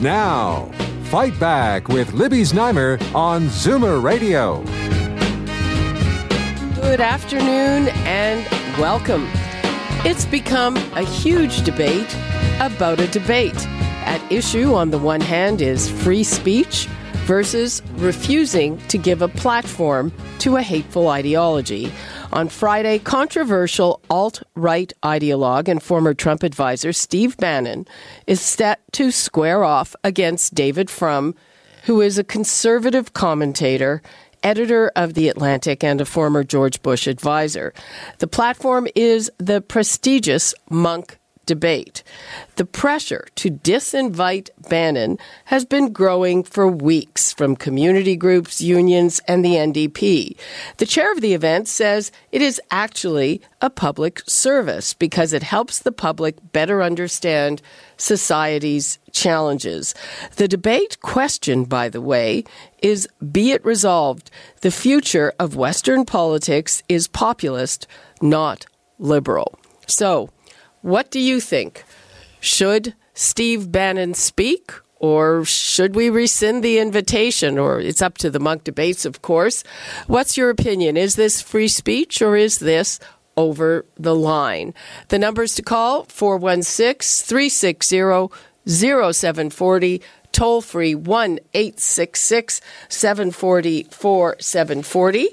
Now, Fight Back with Libby Znaimer on Zoomer Radio. Good afternoon and welcome. It's become a huge debate about a debate. At issue, on the one hand, is free speech versus refusing to give a platform to a hateful ideology. On Friday, controversial alt right ideologue and former Trump advisor Steve Bannon is set to square off against David Frum, who is a conservative commentator editor of The Atlantic and a former George Bush advisor. The platform is the prestigious Munk debate. The pressure to disinvite Bannon has been growing for weeks from community groups, unions, and the NDP. The chair of the event says it is actually a public service because it helps the public better understand society's challenges. The debate question, by the way, is be it resolved, the future of Western politics is populist, not liberal. So, what do you think? Should Steve Bannon speak? Or should we rescind the invitation? Or it's up to the Munk debates, of course. What's your opinion? Is this free speech or is this over the line? The numbers to call 416 360 0740 toll free 1 866 740 4740.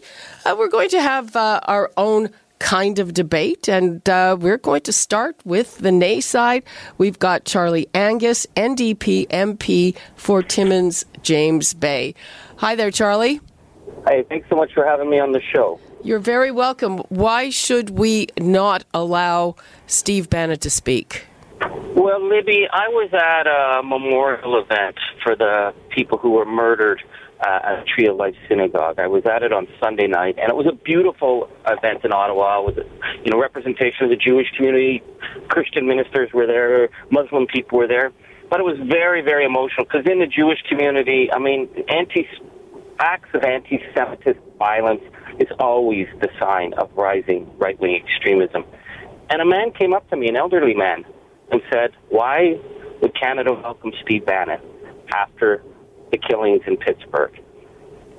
Uh, we're going to have uh, our own kind of debate. And uh, we're going to start with the nay side. We've got Charlie Angus, NDP MP for Timmins James Bay. Hi there, Charlie. Hey, thanks so much for having me on the show. You're very welcome. Why should we not allow Steve Bannon to speak? Well, Libby, I was at a memorial event for the people who were murdered uh, at Tree of Life Synagogue. I was at it on Sunday night, and it was a beautiful event in Ottawa with, you know, representation of the Jewish community. Christian ministers were there, Muslim people were there, but it was very, very emotional because in the Jewish community, I mean, anti acts of anti-Semitic violence is always the sign of rising right-wing extremism. And a man came up to me, an elderly man, and said, "Why would Canada welcome Steve Bannon after the killings in Pittsburgh.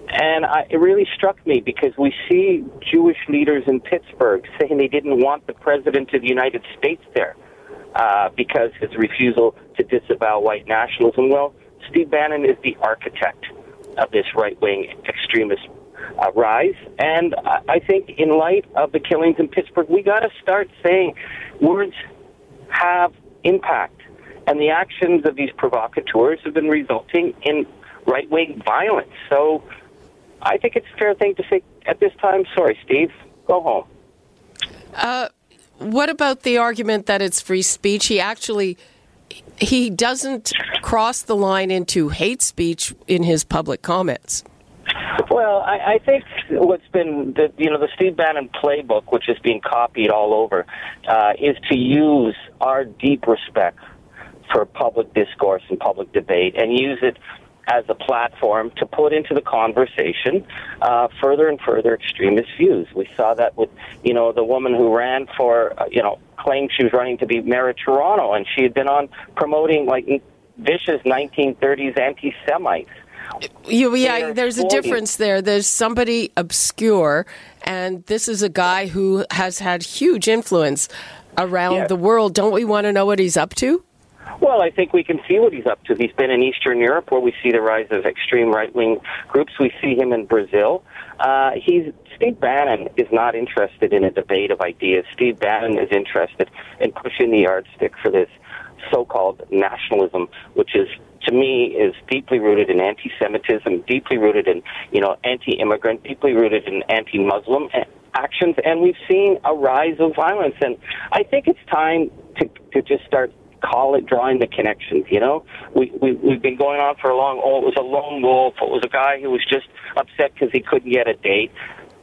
And I, it really struck me because we see Jewish leaders in Pittsburgh saying they didn't want the President of the United States there uh, because his refusal to disavow white nationalism. Well, Steve Bannon is the architect of this right wing extremist uh, rise. And I, I think, in light of the killings in Pittsburgh, we got to start saying words have impact. And the actions of these provocateurs have been resulting in right wing violence. So I think it's a fair thing to say at this time, sorry, Steve, go home. Uh, what about the argument that it's free speech? He actually he doesn't cross the line into hate speech in his public comments. Well, I, I think what's been the you know the Steve Bannon playbook, which is being copied all over, uh, is to use our deep respect for public discourse and public debate and use it as a platform to put into the conversation uh, further and further extremist views. We saw that with, you know, the woman who ran for, uh, you know, claimed she was running to be mayor of Toronto, and she had been on promoting like vicious 1930s anti-Semites. You, yeah, there's a difference there. There's somebody obscure, and this is a guy who has had huge influence around yes. the world. Don't we want to know what he's up to? Well, I think we can see what he's up to. He's been in Eastern Europe, where we see the rise of extreme right wing groups. We see him in Brazil. Uh, he's Steve Bannon is not interested in a debate of ideas. Steve Bannon is interested in pushing the yardstick for this so-called nationalism, which is to me is deeply rooted in anti-Semitism, deeply rooted in you know anti-immigrant, deeply rooted in anti-Muslim actions, and we've seen a rise of violence. And I think it's time to to just start call it drawing the connections. You know, we, we we've been going on for a long. Oh, it was a lone wolf. It was a guy who was just upset because he couldn't get a date.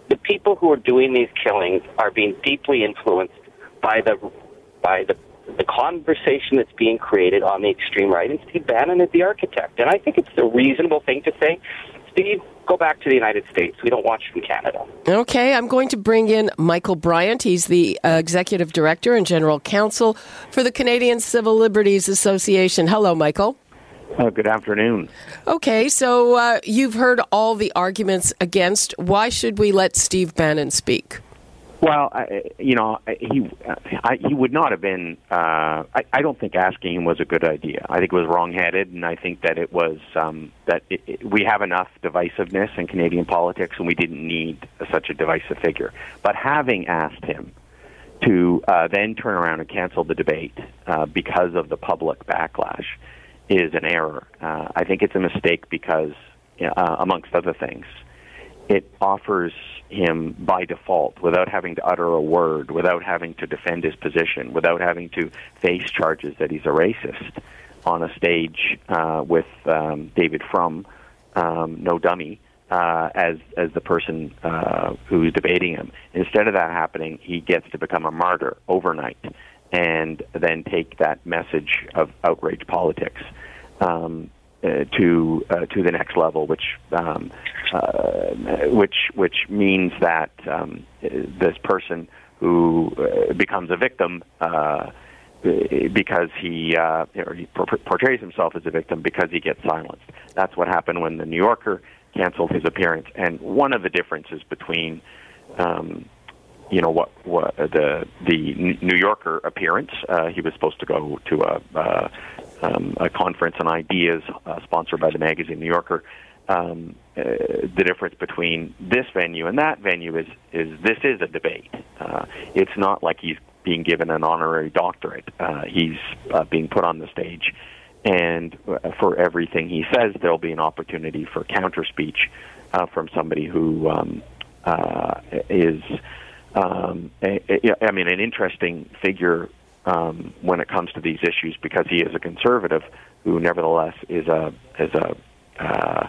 The people who are doing these killings are being deeply influenced by the by the the conversation that's being created on the extreme right, and Steve Bannon is the architect. And I think it's a reasonable thing to say, Steve, go back to the United States. We don't watch from Canada. Okay, I'm going to bring in Michael Bryant. He's the uh, executive director and general counsel for the Canadian Civil Liberties Association. Hello, Michael. Uh, good afternoon. Okay, so uh, you've heard all the arguments against. Why should we let Steve Bannon speak? Well, I, you know, he I, he would not have been. Uh, I, I don't think asking him was a good idea. I think it was wrongheaded, and I think that it was um, that it, it, we have enough divisiveness in Canadian politics, and we didn't need such a divisive figure. But having asked him to uh, then turn around and cancel the debate uh, because of the public backlash is an error. Uh, I think it's a mistake because, uh, amongst other things, it offers him by default without having to utter a word, without having to defend his position, without having to face charges that he's a racist on a stage uh, with um, David Frum, um, no dummy, uh, as as the person uh, who's debating him. Instead of that happening, he gets to become a martyr overnight, and then take that message of outrage politics um, uh, to uh, to the next level, which um, uh, which which means that um, this person who uh, becomes a victim uh, because he uh, or he portrays himself as a victim because he gets silenced. That's what happened when the New Yorker canceled his appearance. And one of the differences between um, you know what, what the the New Yorker appearance. Uh, he was supposed to go to a uh, um, a conference on ideas uh, sponsored by the magazine New Yorker. Um, uh, the difference between this venue and that venue is is this is a debate. Uh, it's not like he's being given an honorary doctorate. Uh, he's uh, being put on the stage, and uh, for everything he says, there'll be an opportunity for counter speech uh, from somebody who um, uh, is um, a, a, I mean, an interesting figure um, when it comes to these issues because he is a conservative who, nevertheless, is a is a uh,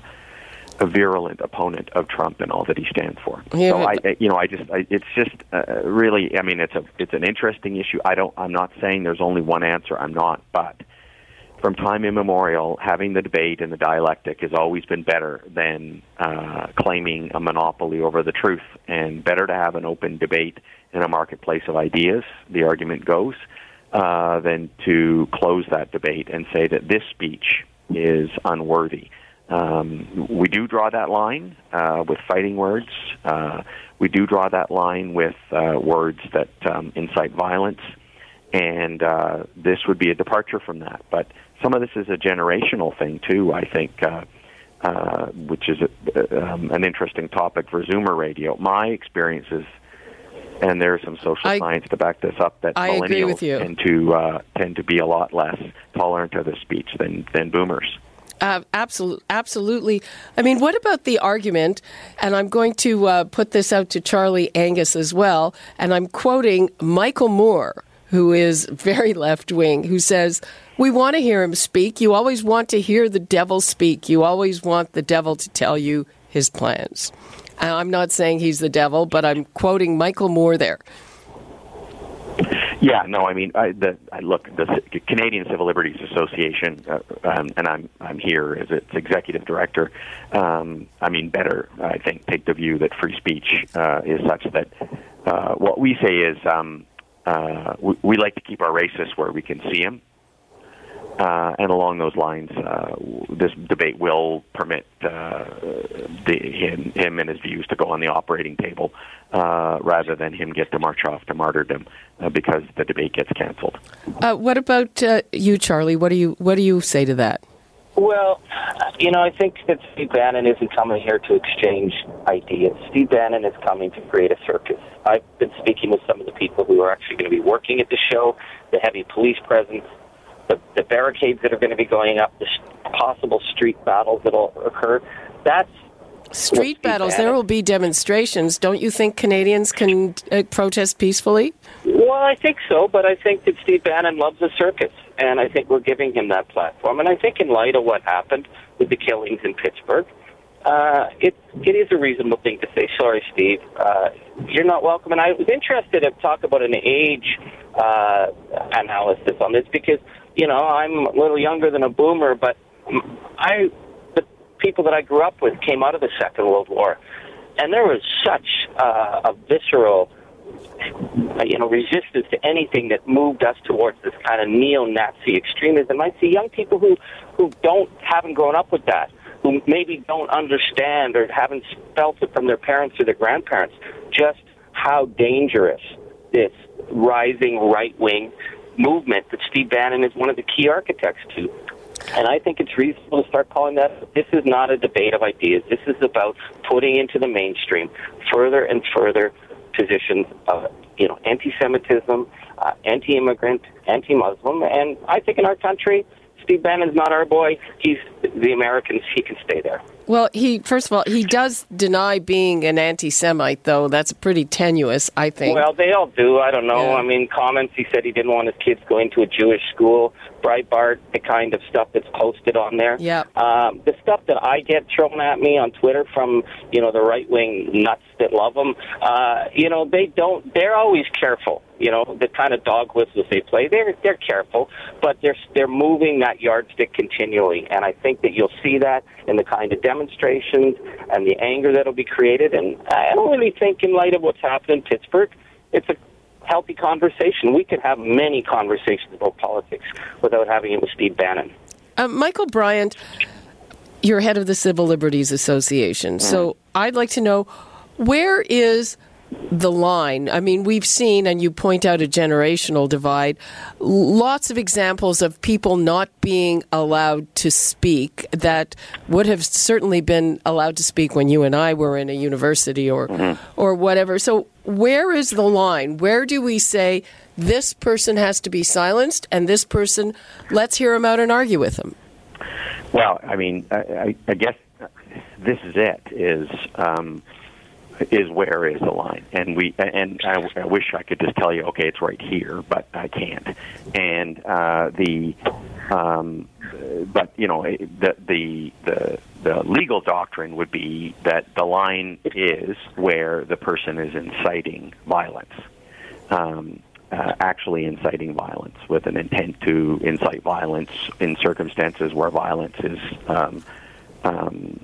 a virulent opponent of Trump and all that he stands for. Yeah, so I, you know, I just, I, it's just uh, really, I mean, it's a, it's an interesting issue. I don't, I'm not saying there's only one answer. I'm not, but from time immemorial, having the debate and the dialectic has always been better than uh, claiming a monopoly over the truth, and better to have an open debate in a marketplace of ideas, the argument goes, uh, than to close that debate and say that this speech is unworthy. Um, we do draw that line uh, with fighting words. Uh, we do draw that line with uh, words that um, incite violence, and uh, this would be a departure from that. But some of this is a generational thing too. I think, uh, uh, which is a, um, an interesting topic for Zoomer Radio. My experiences, and there's some social I, science to back this up, that I millennials tend to uh, tend to be a lot less tolerant of this speech than than boomers. Uh, absolutely, absolutely. I mean, what about the argument? And I'm going to uh, put this out to Charlie Angus as well. And I'm quoting Michael Moore, who is very left wing, who says we want to hear him speak. You always want to hear the devil speak. You always want the devil to tell you his plans. I'm not saying he's the devil, but I'm quoting Michael Moore there. Yeah, no, I mean, I, the, I look, the Canadian Civil Liberties Association, uh, um, and I'm I'm here as its executive director. Um, I mean, better, I think, take the view that free speech uh, is such that uh, what we say is um, uh, we, we like to keep our racists where we can see them. Uh, and along those lines, uh, this debate will permit uh, the, him, him and his views to go on the operating table uh, rather than him get to march off to martyrdom uh, because the debate gets canceled. Uh, what about you, Charlie? What do you what do you say to that? Well, you know, I think that Steve Bannon isn't coming here to exchange ideas. Steve Bannon is coming to create a circus. I've been speaking with some of the people who are actually going to be working at the show, the heavy police presence the, the barricades that are going to be going up, the possible street battles that will occur. That's street battles. There will be demonstrations. Don't you think Canadians can uh, protest peacefully? Well, I think so, but I think that Steve Bannon loves a circus. And I think we're giving him that platform. And I think in light of what happened with the killings in Pittsburgh, uh, it it is a reasonable thing to say. Sorry, Steve, uh, you're not welcome. And I was interested to talk about an age uh, analysis on this because you know I'm a little younger than a boomer, but I the people that I grew up with came out of the Second World War, and there was such uh, a visceral Uh, you know, resistance to anything that moved us towards this kind of neo-Nazi extremism. I see young people who who don't haven't grown up with that, who maybe don't understand or haven't felt it from their parents or their grandparents, just how dangerous this rising right-wing movement that Steve Bannon is one of the key architects to. And I think it's reasonable to start calling that this is not a debate of ideas. This is about putting into the mainstream further and further positions of you know anti-Semitism, uh, anti-immigrant, anti-Muslim, and I think in our country, Steve Bannon's not our boy. He's the Americans. He can stay there. Well, he first of all he does deny being an anti-Semite, though. That's pretty tenuous, I think. Well, they all do. I don't know. Yeah. I mean, comments. He said he didn't want his kids going to a Jewish school. Breitbart, the kind of stuff that's posted on there. Yeah. Um, the stuff that I get thrown at me on Twitter from you know the right wing nuts that love him. Uh, you know, they don't. They're always careful. You know, the kind of dog whistles they play. They're they're careful, but they're they're moving that yardstick continually, and I think that you'll see that in the kind of demonstrations and the anger that'll be created. And I don't really think, in light of what's happened in Pittsburgh, it's a healthy conversation. We could have many conversations about politics without having it with Steve Bannon. Uh, Michael Bryant, you're head of the Civil Liberties Association. So I'd like to know where is the line? I mean, we've seen, and you point out a generational divide, lots of examples of people not being allowed to speak that would have certainly been allowed to speak when you and I were in a university or, or whatever. So where is the line? Where do we say this person has to be silenced and this person, let's hear him out and argue with him? Well, I mean, I, I, I guess this is it. Is um, is where is the line? And we and I, I wish I could just tell you, okay, it's right here, but I can't. And uh, the um, but you know the the the the legal doctrine would be that the line is where the person is inciting violence. Um, uh, actually inciting violence with an intent to incite violence in circumstances where violence is um, um,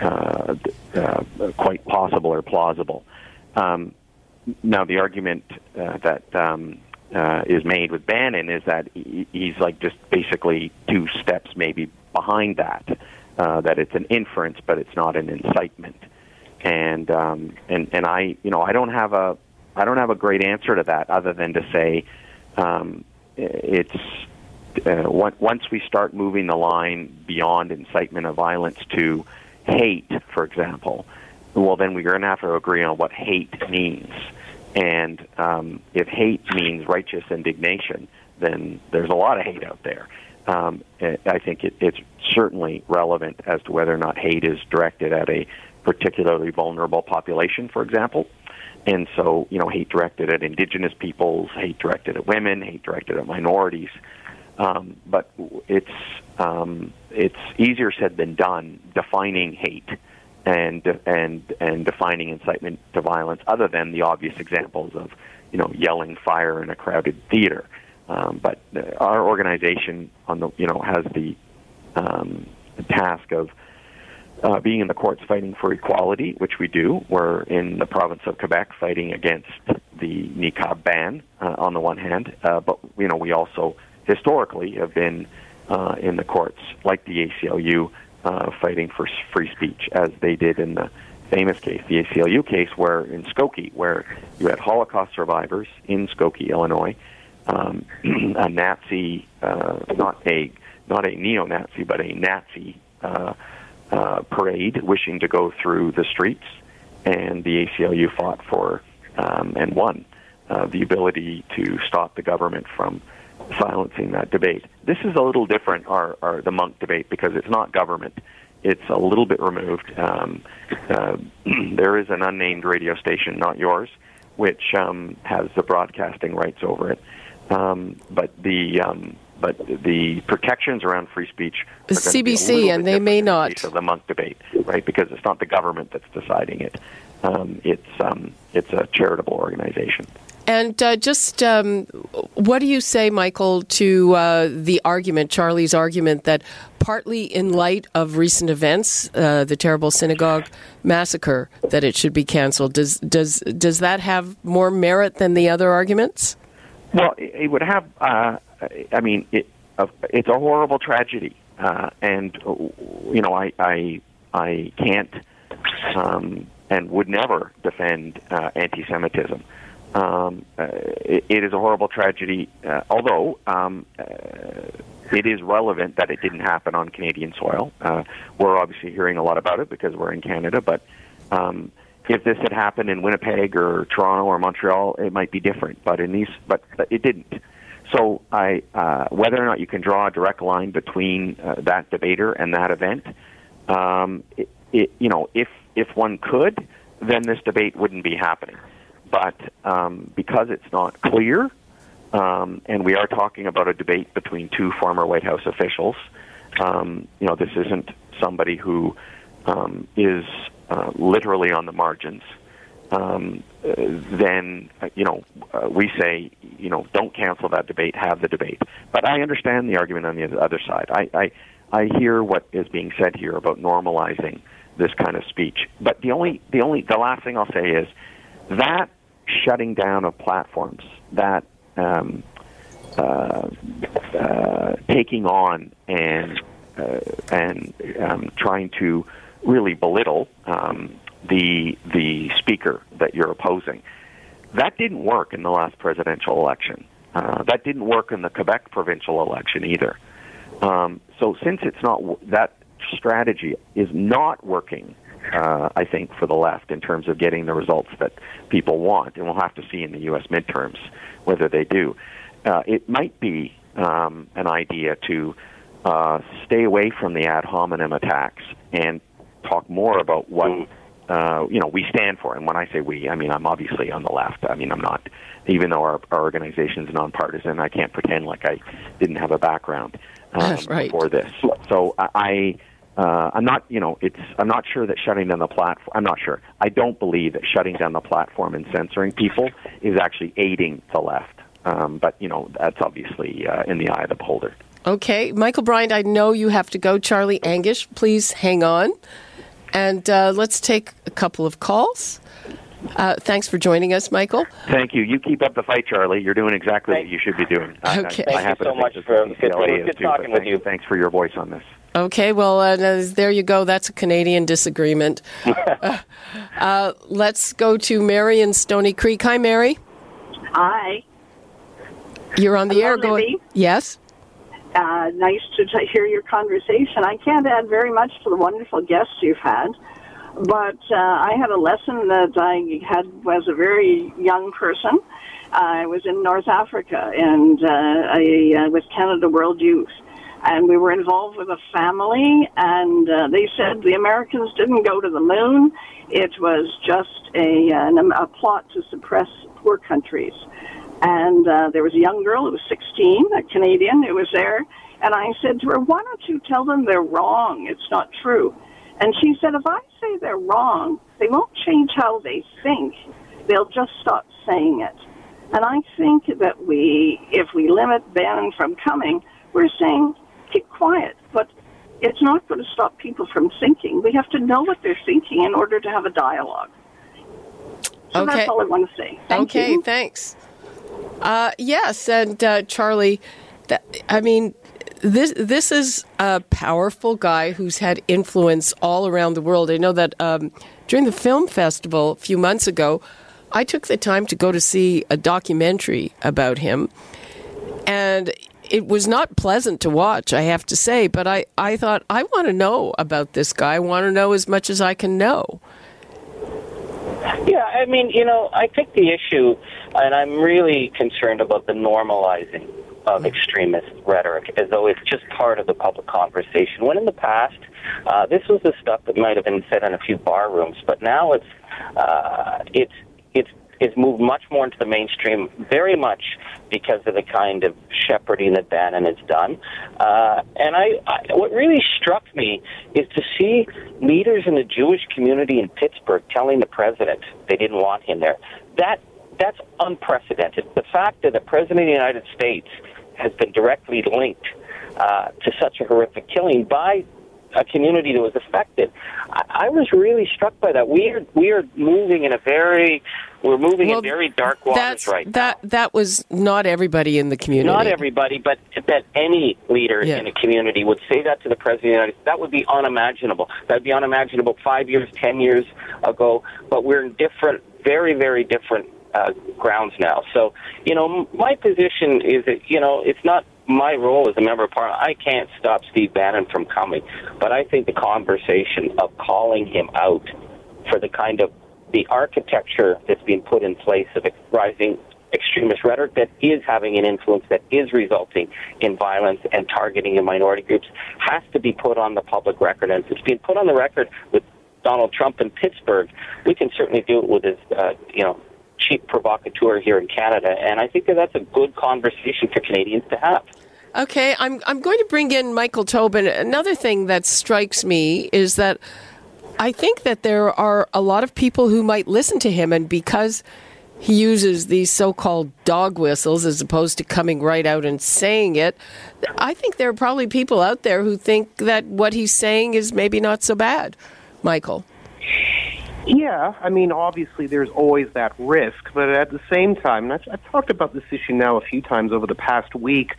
uh, uh, quite possible or plausible. Um, now, the argument uh, that um, uh, is made with Bannon is that he, he's like just basically two steps maybe behind that. Uh, that it's an inference, but it's not an incitement. And um, and and I, you know, I don't have a I don't have a great answer to that other than to say um, it's uh, once we start moving the line beyond incitement of violence to hate, for example, well, then we're going to have to agree on what hate means. And um, if hate means righteous indignation, then there's a lot of hate out there. Um, I think it, it's certainly relevant as to whether or not hate is directed at a particularly vulnerable population, for example. And so, you know, hate directed at indigenous peoples, hate directed at women, hate directed at minorities. Um, but it's um, it's easier said than done defining hate and and and defining incitement to violence, other than the obvious examples of you know yelling fire in a crowded theater. Um, but our organization on the you know has the, um, the task of uh, being in the courts fighting for equality, which we do. We're in the province of Quebec fighting against the niqab ban uh, on the one hand, uh, but you know we also historically have been uh, in the courts, like the ACLU, uh, fighting for free speech, as they did in the famous case, the ACLU case, where in Skokie, where you had Holocaust survivors in Skokie, Illinois, um, a Nazi, uh, not a not a neo-Nazi, but a Nazi uh, uh, parade wishing to go through the streets, and the ACLU fought for um, and won uh, the ability to stop the government from silencing that debate. This is a little different, our, our the Munk debate, because it's not government. It's a little bit removed. Um, uh, there is an unnamed radio station, not yours, which um, has the broadcasting rights over it. Um, but the um, but the protections around free speech. The CBC, and they may not. The Munk debate, right? Because it's not the government that's deciding it. Um, it's um, it's a charitable organization. And uh, just um, what do you say, Michael, to uh, the argument, Charlie's argument, that partly in light of recent events, uh, the terrible synagogue massacre, that it should be canceled? Does does does that have more merit than the other arguments? Well, it would have. Uh, I mean, it, uh, it's a horrible tragedy, uh, and you know, I I I can't um, and would never defend uh, anti-Semitism. Um, uh, it, it is a horrible tragedy, uh, although um, uh, it is relevant that it didn't happen on Canadian soil. Uh, we're obviously hearing a lot about it because we're in Canada, but um, if this had happened in Winnipeg or Toronto or Montreal, it might be different. But in these, but, but it didn't. So I, uh, whether or not you can draw a direct line between uh, that debater and that event, um, it, it, you know, if if one could, then this debate wouldn't be happening. But um, because it's not clear, um, and we are talking about a debate between two former White House officials, um, you know, this isn't somebody who um, is uh, literally on the margins. Um, then uh, you know uh, we say you know don't cancel that debate, have the debate. But I understand the argument on the other side. I I, I hear what is being said here about normalizing this kind of speech. But the only the only the last thing I'll say is that shutting down of platforms, that um, uh, uh, taking on and uh, and um, trying to really belittle um, the the speaker that you're opposing. That didn't work in the last presidential election. Uh, that didn't work in the Quebec provincial election either. Um, so since it's not that strategy is not working, uh, I think, for the left in terms of getting the results that people want, and we'll have to see in the U.S. midterms whether they do. Uh, it might be um, an idea to uh, stay away from the ad hominem attacks and talk more about what uh, you know we stand for. And when I say we, I mean I'm obviously on the left. I mean I'm not, even though our, our organization is nonpartisan. I can't pretend like I didn't have a background um, right. for this. So I. Uh, I'm not, you know, it's. I'm not sure that shutting down the platform. I'm not sure. I don't believe that shutting down the platform and censoring people is actually aiding the left. Um, but you know, that's obviously uh, in the eye of the beholder. Okay, Michael Bryant, I know you have to go. Charlie Angus, please hang on. And uh, let's take a couple of calls. Uh, thanks for joining us, Michael. Thank you. You keep up the fight, Charlie. You're doing exactly Thank what you should be doing. Okay. I, I, Thank you so much for good, good too, talking with you. Thanks for your voice on this. Okay, well, uh, there you go. That's a Canadian disagreement. Uh, uh, let's go to Mary in Stoney Creek. Hi, Mary. Hi. You're on the Hello, air. Going. Yes. Uh, nice to t- hear your conversation. I can't add very much to the wonderful guests you've had, but uh, I had a lesson that I had as a very young person. I was in North Africa and uh, I uh, with Canada World Youth, and we were involved with a family, and uh, they said the Americans didn't go to the moon. It was just a, a plot to suppress poor countries. And uh, there was a young girl who was 16, a Canadian, who was there. And I said to her, Why don't you tell them they're wrong? It's not true. And she said, If I say they're wrong, they won't change how they think. They'll just stop saying it. And I think that we, if we limit Bannon from coming, we're saying, keep quiet. But it's not going to stop people from thinking. We have to know what they're thinking in order to have a dialogue. So okay. that's all I want to say. Thank okay, you. thanks. Uh, yes, and uh, Charlie, that, I mean, this this is a powerful guy who's had influence all around the world. I know that um, during the film festival a few months ago, I took the time to go to see a documentary about him, and it was not pleasant to watch, I have to say. But I, I thought I want to know about this guy. I want to know as much as I can know. Yeah, I mean, you know, I think the issue, and I'm really concerned about the normalizing of extremist rhetoric as though it's just part of the public conversation. When in the past, uh, this was the stuff that might have been said in a few bar rooms, but now it's uh, it's it's is moved much more into the mainstream, very much because of the kind of shepherding that Bannon has done. Uh, and I, I, what really struck me is to see leaders in the Jewish community in Pittsburgh telling the president they didn't want him there. That that's unprecedented. The fact that the president of the United States has been directly linked uh, to such a horrific killing by a community that was affected. I, I was really struck by that. We are we are moving in a very we're moving well, in very dark waters right that, now. That was not everybody in the community. Not everybody, but that any leader yeah. in a community would say that to the president of the United States. That would be unimaginable. That would be unimaginable five years, ten years ago. But we're in different, very, very different uh, grounds now. So, you know, my position is that, you know, it's not my role as a member of parliament, I can't stop Steve Bannon from coming. But I think the conversation of calling him out for the kind of the architecture that's being put in place of rising extremist rhetoric that is having an influence that is resulting in violence and targeting of minority groups has to be put on the public record. And if it's being put on the record with Donald Trump in Pittsburgh, we can certainly do it with his, uh, you know, cheap provocateur here in Canada. And I think that that's a good conversation for Canadians to have. Okay, I'm, I'm going to bring in Michael Tobin. Another thing that strikes me is that I think that there are a lot of people who might listen to him, and because he uses these so called dog whistles as opposed to coming right out and saying it, I think there are probably people out there who think that what he's saying is maybe not so bad. Michael. Yeah, I mean, obviously there's always that risk, but at the same time, and I've, I've talked about this issue now a few times over the past week.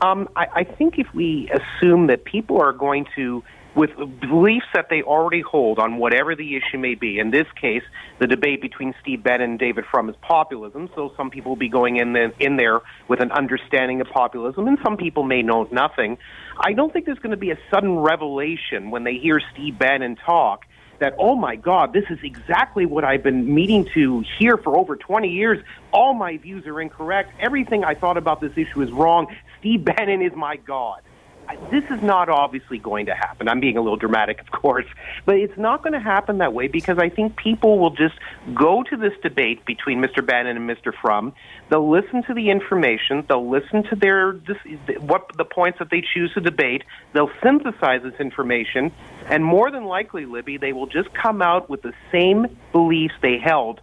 Um, I, I think if we assume that people are going to, with beliefs that they already hold on whatever the issue may be, in this case, the debate between Steve Bannon and David Frum is populism, so some people will be going in, the, in there with an understanding of populism, and some people may know nothing. I don't think there's going to be a sudden revelation when they hear Steve Bannon talk that, oh my God, this is exactly what I've been meaning to hear for over 20 years. All my views are incorrect. Everything I thought about this issue is wrong. Steve Bannon is my God this is not obviously going to happen. I'm being a little dramatic, of course, but it's not going to happen that way because I think people will just go to this debate between Mr. Bannon and Mr. Frum. They'll listen to the information. They'll listen to their what the points that they choose to debate. They'll synthesize this information, and more than likely, Libby, they will just come out with the same beliefs they held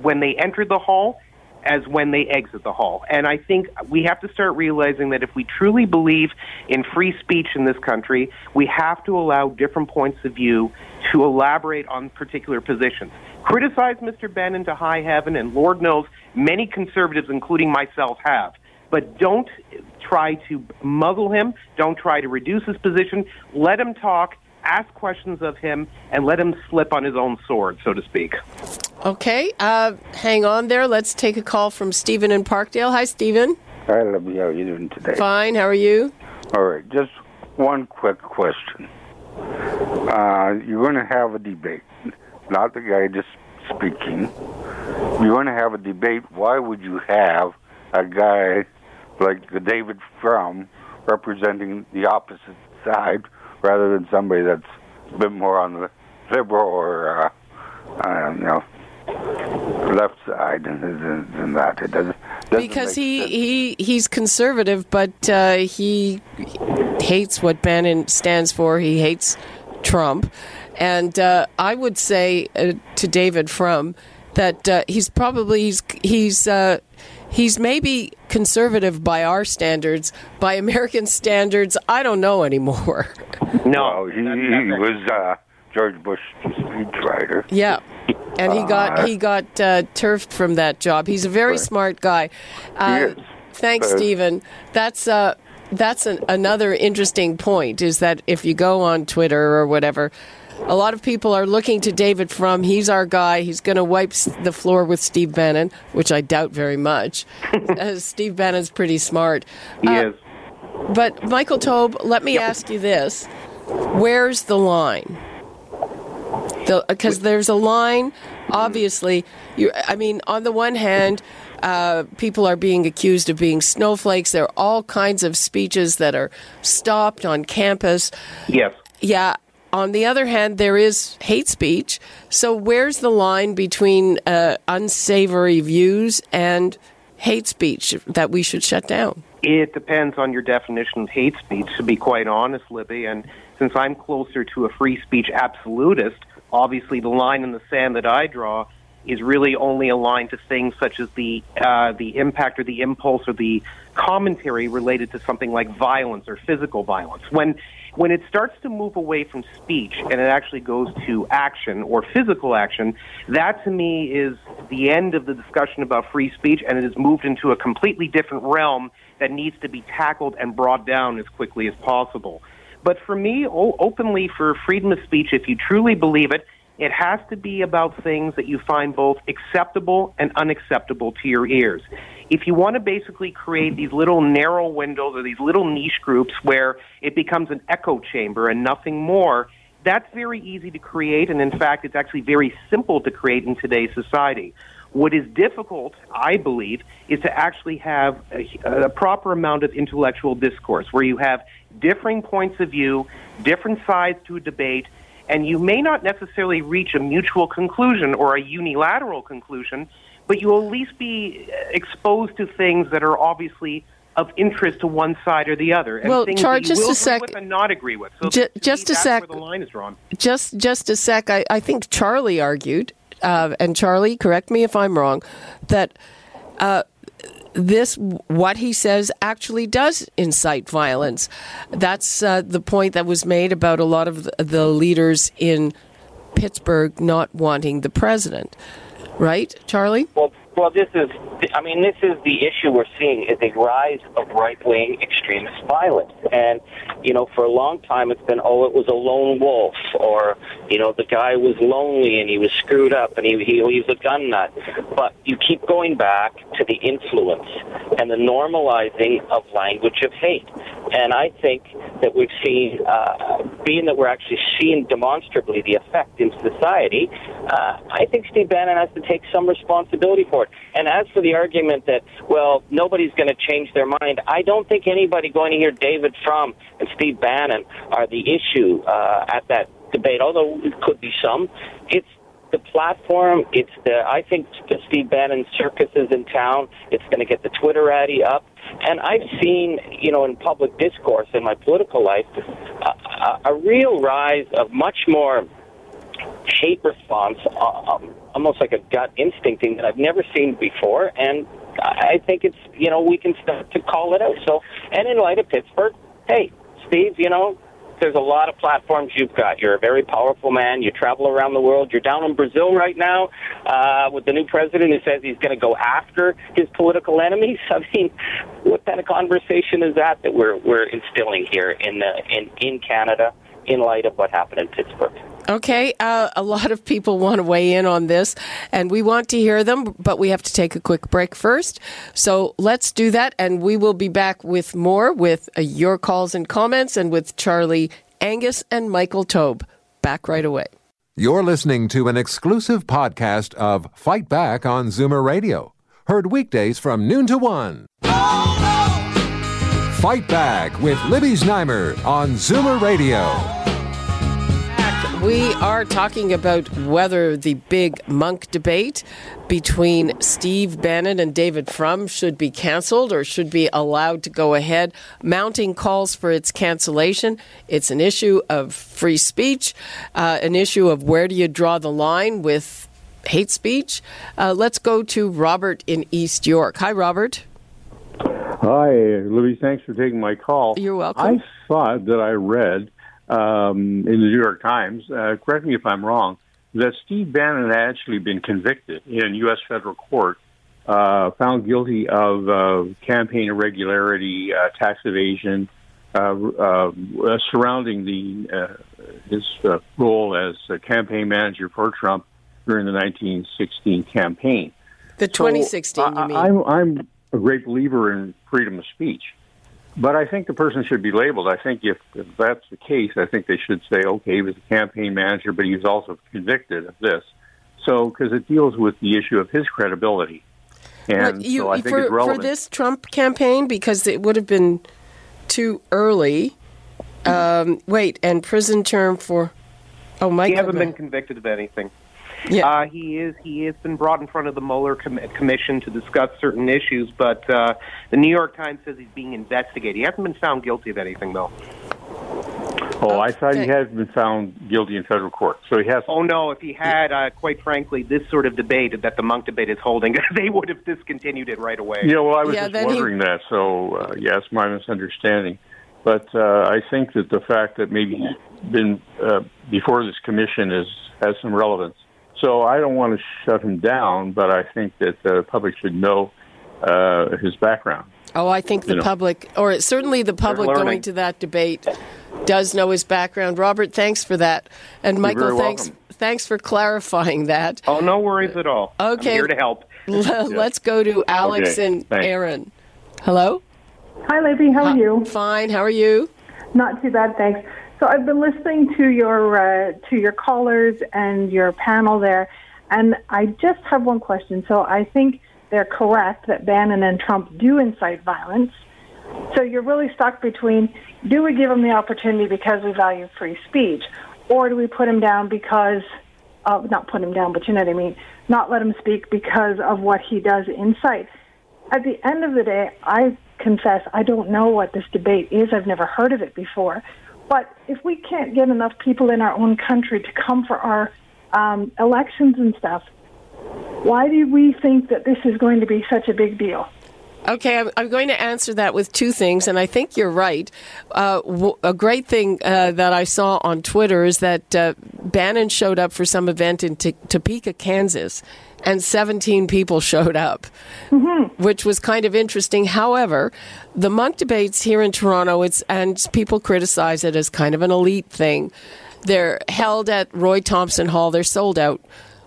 when they entered the hall as when they exit the hall. And I think we have to start realizing that if we truly believe in free speech in this country, we have to allow different points of view to elaborate on particular positions. Criticize Mr. Bannon to high heaven, and Lord knows many conservatives, including myself, have. But don't try to muzzle him. Don't try to reduce his position. Let him talk ask questions of him and let him slip on his own sword, so to speak. Okay, uh, hang on there. Let's take a call from Stephen in Parkdale. Hi, Stephen. Hi, Libby. How are you doing today? Fine. How are you? All right. Just one quick question. Uh, you're going to have a debate, not the guy just speaking. You're going to have a debate. Why would you have a guy like the David Frum representing the opposite side rather than somebody that's a bit more on the liberal or uh, uh, you know left side than, than that. It doesn't, doesn't because he, sense. he he's conservative, but uh, he hates what Bannon stands for. He hates Trump, and uh, I would say uh, to David Frum that uh, he's probably he's he's uh, he's maybe conservative by our standards. By American standards, I don't know anymore. No, he, he was uh, George Bush speechwriter. Yeah. And he got uh, he got uh, turfed from that job. He's a very smart guy. Uh, thanks, Stephen. That's uh, that's an, another interesting point. Is that if you go on Twitter or whatever, a lot of people are looking to David Frum. He's our guy. He's going to wipe the floor with Steve Bannon, which I doubt very much. Steve Bannon's pretty smart. He uh, is. But Michael Taube, let me yep. ask you this: Where's the line? Because the, there's a line. Obviously, you. I mean, on the one hand. Uh, people are being accused of being snowflakes. There are all kinds of speeches that are stopped on campus. Yes. Yeah on the other hand, there is hate speech. So where's the line between uh, unsavory views and hate speech that we should shut down? It depends on your definition of hate speech, to be quite honest, Libby. And since I'm closer to a free speech absolutist, obviously the line in the sand that I draw is really only aligned to things such as the uh, the impact or the impulse or the commentary related to something like violence or physical violence. When when it starts to move away from speech and it actually goes to action or physical action, that to me is the end of the discussion about free speech, and it has moved into a completely different realm that needs to be tackled and brought down as quickly as possible. But for me, openly for freedom of speech, if you truly believe it, it has to be about things that you find both acceptable and unacceptable to your ears. If you want to basically create these little narrow windows or these little niche groups where it becomes an echo chamber and nothing more, that's very easy to create, and in fact, it's actually very simple to create in today's society. What is difficult, I believe, is to actually have a, a, proper amount of intellectual discourse where you have differing points of view, different sides to a debate, and you may not necessarily reach a mutual conclusion or a unilateral conclusion, but you'll at least be uh, exposed to things that are obviously of interest to one side or the other. And well, things Char, that you just will a sec. With and not agree with. So J- just a sec. Where the line is drawn. Just, just a sec. I, I think Charlie argued, uh, and Charlie, correct me if I'm wrong, that. Uh, this what he says actually does incite violence. That's uh, the point that was made about a lot of the leaders in Pittsburgh not wanting the president. Right, Charlie? Well, well, this is, I mean, this is the issue we're seeing is a rise of right wing extremist violence. And, you know, for a long time it's been, oh, it was a lone wolf, or, you know, the guy was lonely and he was screwed up and he, he, he was a gun nut. But you keep going back to the influence and the normalizing of language of hate. And I think that we've seen, uh, being that we're actually seeing demonstrably the effect in society, uh, I think Steve Bannon has to take some responsibility for it. And as for the argument that, well, nobody's going to change their mind, I don't think anybody going to hear David Frum and Steve Bannon are the issue uh, at that debate, although it could be some. It's the platform. It's the I think the Steve Bannon circus is in town. It's going to get the Twitterati up. And I've seen, you know, in public discourse in my political life, a, a, a real rise of much more hate response, uh, um, almost like a gut instincting that I've never seen before. And I think it's, you know, we can start to call it out. So, and in light of Pittsburgh, hey, Steve, you know, there's a lot of platforms you've got. You're a very powerful man. You travel around the world. You're down in Brazil right now uh, with the new president who says he's going to go after his political enemies. I mean, what kind of conversation is that that we're we're instilling here in the, in in Canada in light of what happened in Pittsburgh? Okay, uh, a lot of people want to weigh in on this, and we want to hear them, but we have to take a quick break first. So let's do that, and we will be back with more with uh, your calls and comments and with Charlie Angus and Michael Taube. Back right away. You're listening to an exclusive podcast of Fight Back on Zoomer Radio, heard weekdays from noon to one. Oh, no! Fight Back with Libby Znaimer on Zoomer Radio. We are talking about whether the big Munk debate between Steve Bannon and David Frum should be canceled or should be allowed to go ahead, mounting calls for its cancellation. It's an issue of free speech, uh, an issue of where do you draw the line with hate speech. Uh, let's go to Robert in East York. Hi, Robert. Hi, Louise. Thanks for taking my call. You're welcome. I thought that I read um, in the New York Times, uh, correct me if I'm wrong, that Steve Bannon had actually been convicted in U.S. federal court, uh, found guilty of uh, campaign irregularity, uh, tax evasion, uh, uh, surrounding the his role as a campaign manager for Trump during the 1916 campaign. The 2016, so, you mean? I'm, I'm a great believer in freedom of speech. But I think the person should be labeled. I think if, if that's the case, I think they should say, okay, he was a campaign manager, but he was also convicted of this. So, because it deals with the issue of his credibility. And you, so I think for, it's relevant. For this Trump campaign, because it would have been too early. Um, wait, and prison term for Oh, Michael. He hasn't been convicted of anything. Yeah. Uh, he is. He has been brought in front of the Mueller com- commission to discuss certain issues, but uh, the New York Times says he's being investigated. He hasn't been found guilty of anything, though. Oh, I thought he Okay. had been found guilty in federal court. So he has. Oh no! If he had, uh, quite frankly, this sort of debate that the Munk debate is holding, they would have discontinued it right away. Yeah, well, I was Yeah, just then he- wondering that. So, uh, yes, my misunderstanding. But uh, I think that the fact that maybe he's been uh, before this commission is has some relevance. So I don't want to shut him down, but I think that the public should know uh, his background. Oh, I think the You know. public, or certainly the public going to that debate, does know his background. Robert, thanks for that, and Michael, thanks welcome. thanks for clarifying that. Oh, no worries at all. Okay. I'm here to help. Let's go to Alex Okay, and thanks. Aaron. Hello. Hi, Libby. How are you? Fine. How are you? Not too bad, thanks. So I've been listening to your uh, to your callers and your panel there, and I just have one question. So I think they're correct that Bannon and Trump do incite violence. So you're really stuck between: do we give him the opportunity because we value free speech, or do we put him down because, uh, not put him down, but you know what I mean, not let him speak because of what he does incite? At the end of the day, I confess I don't know what this debate is. I've never heard of it before. But if we can't get enough people in our own country to come for our um, elections and stuff, why do we think that this is going to be such a big deal? Okay, I'm, I'm going to answer that with two things, and I think you're right. Uh, w- a great thing uh, that I saw on Twitter is that uh, Bannon showed up for some event in T- Topeka, Kansas, and 17 people showed up, which was kind of interesting. However, the Munk debates here in Toronto, it's and people criticize it as kind of an elite thing. They're held at Roy Thomson Hall. They're sold out.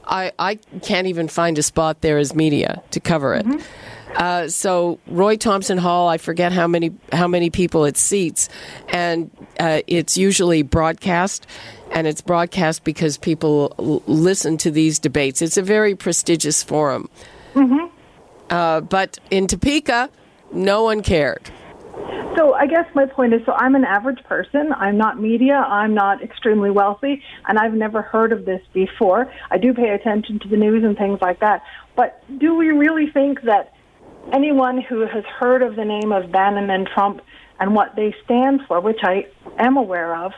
I, I can't even find a spot there as media to cover it. Uh, so Roy Thomson Hall, I forget how many how many people it seats, and uh, it's usually broadcast, and it's broadcast because people l- listen to these debates. It's a very prestigious forum. Uh, but in Topeka, no one cared. So I guess my point is so I'm an average person. I'm not media. I'm not extremely wealthy, and I've never heard of this before. I do pay attention to the news and things like that. But do we really think that anyone who has heard of the name of Bannon and Trump and what they stand for, which I am aware of,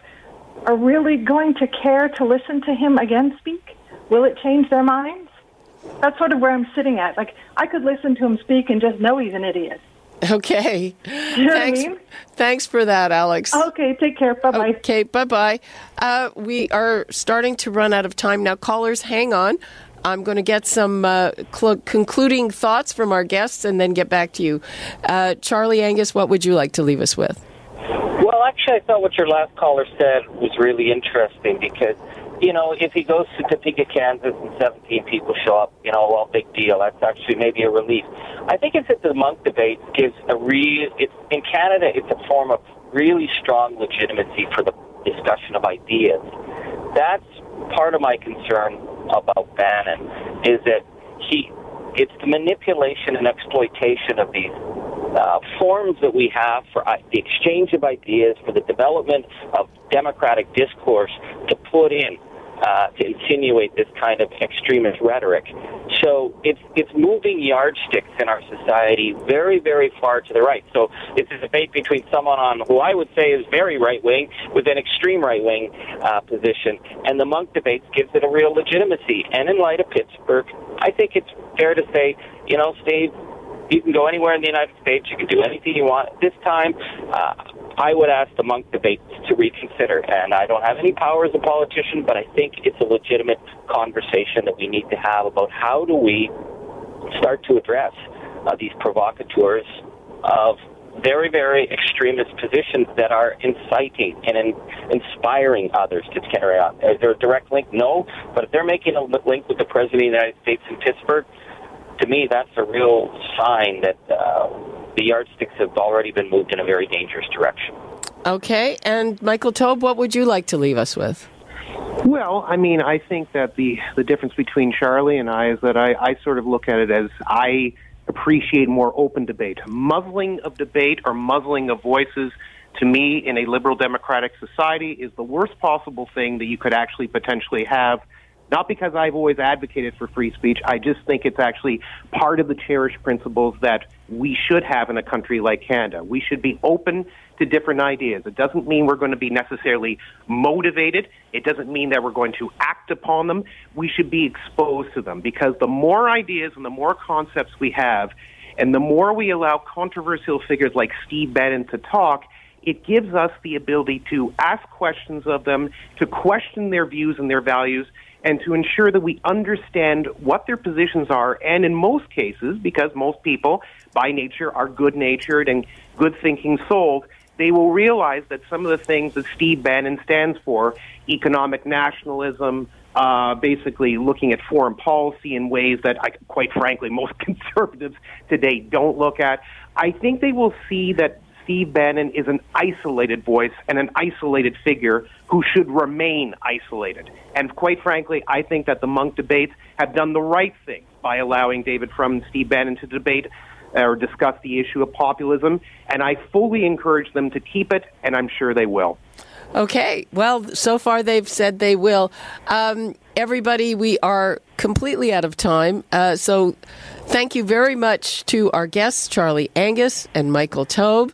are really going to care to listen to him again speak? Will it change their minds? That's sort of where I'm sitting at. Like, I could listen to him speak and just know he's an idiot. Okay. You know thanks, what I mean? thanks for that, Alex. Okay, take care. Bye bye. Okay, bye bye. Uh, we are starting to run out of time now. Callers, hang on. I'm going to get some uh, cl- concluding thoughts from our guests and then get back to you. Uh, Charlie Angus, what would you like to leave us with? Well, actually, I thought what your last caller said was really interesting because, you know, if he goes to Topeka, Kansas, and 17 people show up, you know, well, big deal. That's actually maybe a relief. I think it's that the Munk debate gives a real. In Canada. It's a form of really strong legitimacy for the discussion of ideas. That's part of my concern about Bannon is that he. It's the manipulation and exploitation of these uh, forms that we have for uh, the exchange of ideas, for the development of democratic discourse to put in uh, to insinuate this kind of extremist rhetoric. So it's it's moving yardsticks in our society very very far to the right. So it's a debate between someone on who I would say is very right wing with an extreme right wing uh, position, and the Munk debates gives it a real legitimacy. And in light of Pittsburgh, I think it's fair to say, you know, Steve, you can go anywhere in the United States. You can do anything you want. This time, uh, I would ask the Munk debate to reconsider. And I don't have any power as a politician, but I think it's a legitimate conversation that we need to have about how do we start to address uh, these provocateurs of very, very extremist positions that are inciting and in, inspiring others to carry on. Is there a direct link? No. But if they're making a link with the President of the United States in Pittsburgh, to me, that's a real sign that uh, the yardsticks have already been moved in a very dangerous direction. Okay, and Michael Taube, what would you like to leave us with? Well, I mean, I think that the the difference between Charlie and I is that I, I sort of look at it as I appreciate more open debate. Muzzling of debate or muzzling of voices to me, in a liberal democratic society, is the worst possible thing that you could actually potentially have. Not because I've always advocated for free speech, I just think it's actually part of the cherished principles that we should have in a country like Canada. We should be open to different ideas. It doesn't mean we're going to be necessarily motivated. It doesn't mean that we're going to act upon them. We should be exposed to them because the more ideas and the more concepts we have, and the more we allow controversial figures like Steve Bannon to talk, it gives us the ability to ask questions of them, to question their views and their values, and to ensure that we understand what their positions are. And in most cases, because most people by nature are good natured and good thinking souls, they will realize that some of the things that Steve Bannon stands for, economic nationalism, uh, basically looking at foreign policy in ways that, I, quite frankly, most conservatives today don't look at. I think they will see that Steve Bannon is an isolated voice and an isolated figure who should remain isolated. And quite frankly, I think that the Munk debates have done the right thing by allowing David Frum and Steve Bannon to debate or discuss the issue of populism. And I fully encourage them to keep it, and I'm sure they will. Okay. Well, so far they've said they will. Um, everybody, we are completely out of time. Uh, so thank you very much to our guests, Charlie Angus and Michael Taube.